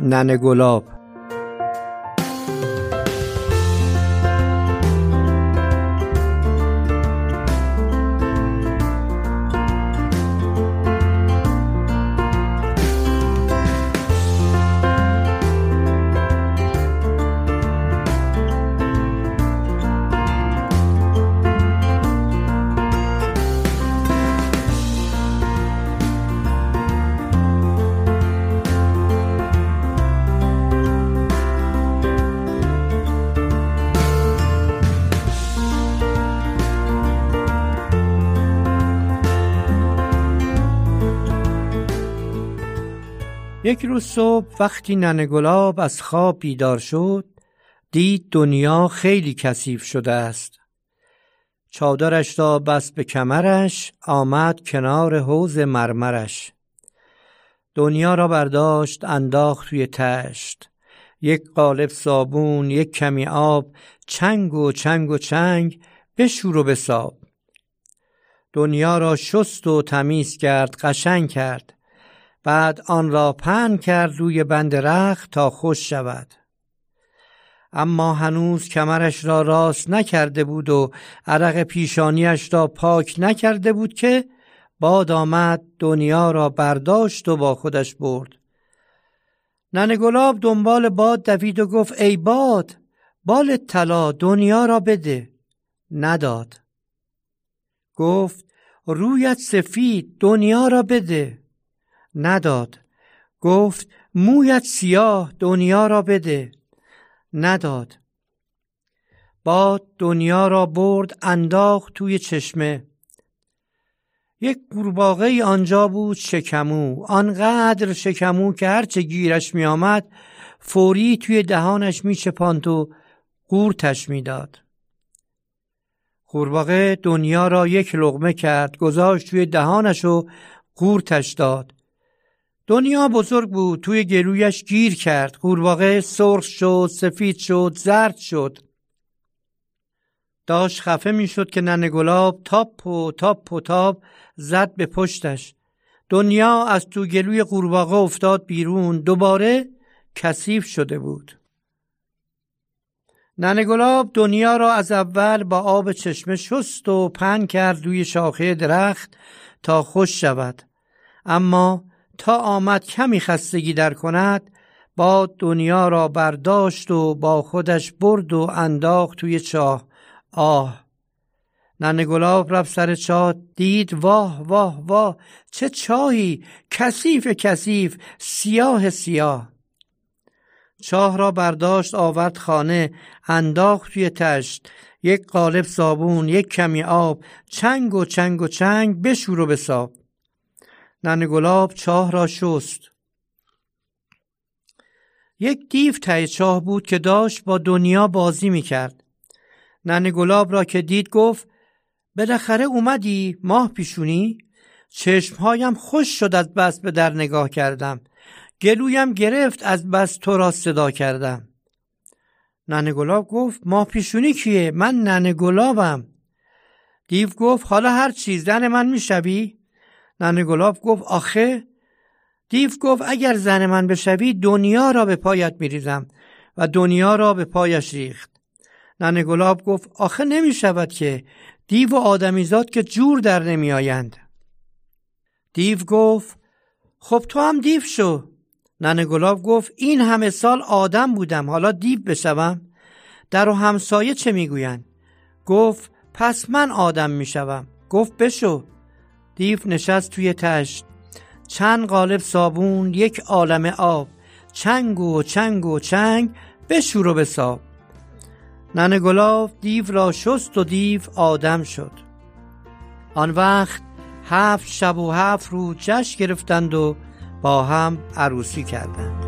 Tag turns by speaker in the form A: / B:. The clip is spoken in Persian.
A: ننه گلاب. یک روز صبح وقتی ننه گلاب از خواب بیدار شد دید دنیا خیلی کثیف شده است. چادرش را بس به کمرش آمد کنار حوز مرمرش. دنیا را برداشت انداخت توی تشت. یک قالب صابون یک کمی آب چنگ و چنگ و چنگ بشور و بساب. دنیا را شست و تمیز کرد قشنگ کرد. بعد آن را پن کرد روی بند رخت تا خوش شود. اما هنوز کمرش را راست نکرده بود و عرق پیشانیش را پاک نکرده بود که باد آمد دنیا را برداشت و با خودش برد. ننه گلاب دنبال باد دوید و گفت ای باد بال طلا دنیا را بده. نداد. گفت رویت سفید دنیا را بده. نداد. گفت مویت سیاه دنیا را بده. نداد. باد دنیا را برد انداخت توی چشمه. یک قورباغه آنجا بود شکمو. آنقدر شکمو که هرچه گیرش می آمد فوری توی دهانش می چپاند و قورتش می‌داد. قورباغه دنیا را یک لغمه کرد گذاشت توی دهانش و قورتش داد. دنیا بزرگ بود توی گلویش گیر کرد قورباغه سرخ شد سفید شد زرد شد. داشت خفه می‌شد که ننه گلاب تاپ و تاپ و تاپ زد به پشتش. دنیا از تو گلوی قورباغه افتاد بیرون دوباره کثیف شده بود. ننه گلاب دنیا را از اول با آب چشمه شست و پن کرد روی شاخه درخت تا خوش شود. اما تا آمد کمی خستگی در کند با دنیا را برداشت و با خودش برد و انداخت توی چاه. آه! ننه گلاب رفت سر چاه دید واه واه واه! چه چاهی! کثیف کثیف! سیاه سیاه! چاه را برداشت آورد خانه انداخت توی تشت. یک قالب صابون یک کمی آب چنگ و چنگ و چنگ بشور و بساب ننه گلاب چاه را شست. یک دیو ته چاه بود که داشت با دنیا بازی می‌کرد. ننه گلاب را که دید گفت بالاخره اومدی ماه پیشونی؟ چشمهایم خوش شد از بس به در نگاه کردم. گلویم گرفت از بس تو را صدا کردم. ننه گلاب گفت ماه پیشونی کیه؟ من ننه گلابم. دیو گفت حالا هر چیز زن من می‌شوی؟ ننه گلاب گفت آخه؟ دیو گفت اگر زن من بشوی دنیا را به پایت میریزم و دنیا را به پایش ریخت. ننه گلاب گفت آخه نمی شود که دیو و آدمیزاد که جور در نمی آیند. دیو گفت خب تو هم دیو شو. ننه گلاب گفت این همه سال آدم بودم حالا دیو بشوم؟ در و همسایه چه می‌گویند؟ گفت پس من آدم می‌شوم. گفت بشو. دیو نشست توی تشت. چند قالب صابون یک عالم آب. چنگ و چنگ و چنگ بشور و بساب. ننه گلاب دیو را شست و دیو آدم شد. آن وقت هفت شب و هفت روز جشن گرفتند و با هم عروسی کردند.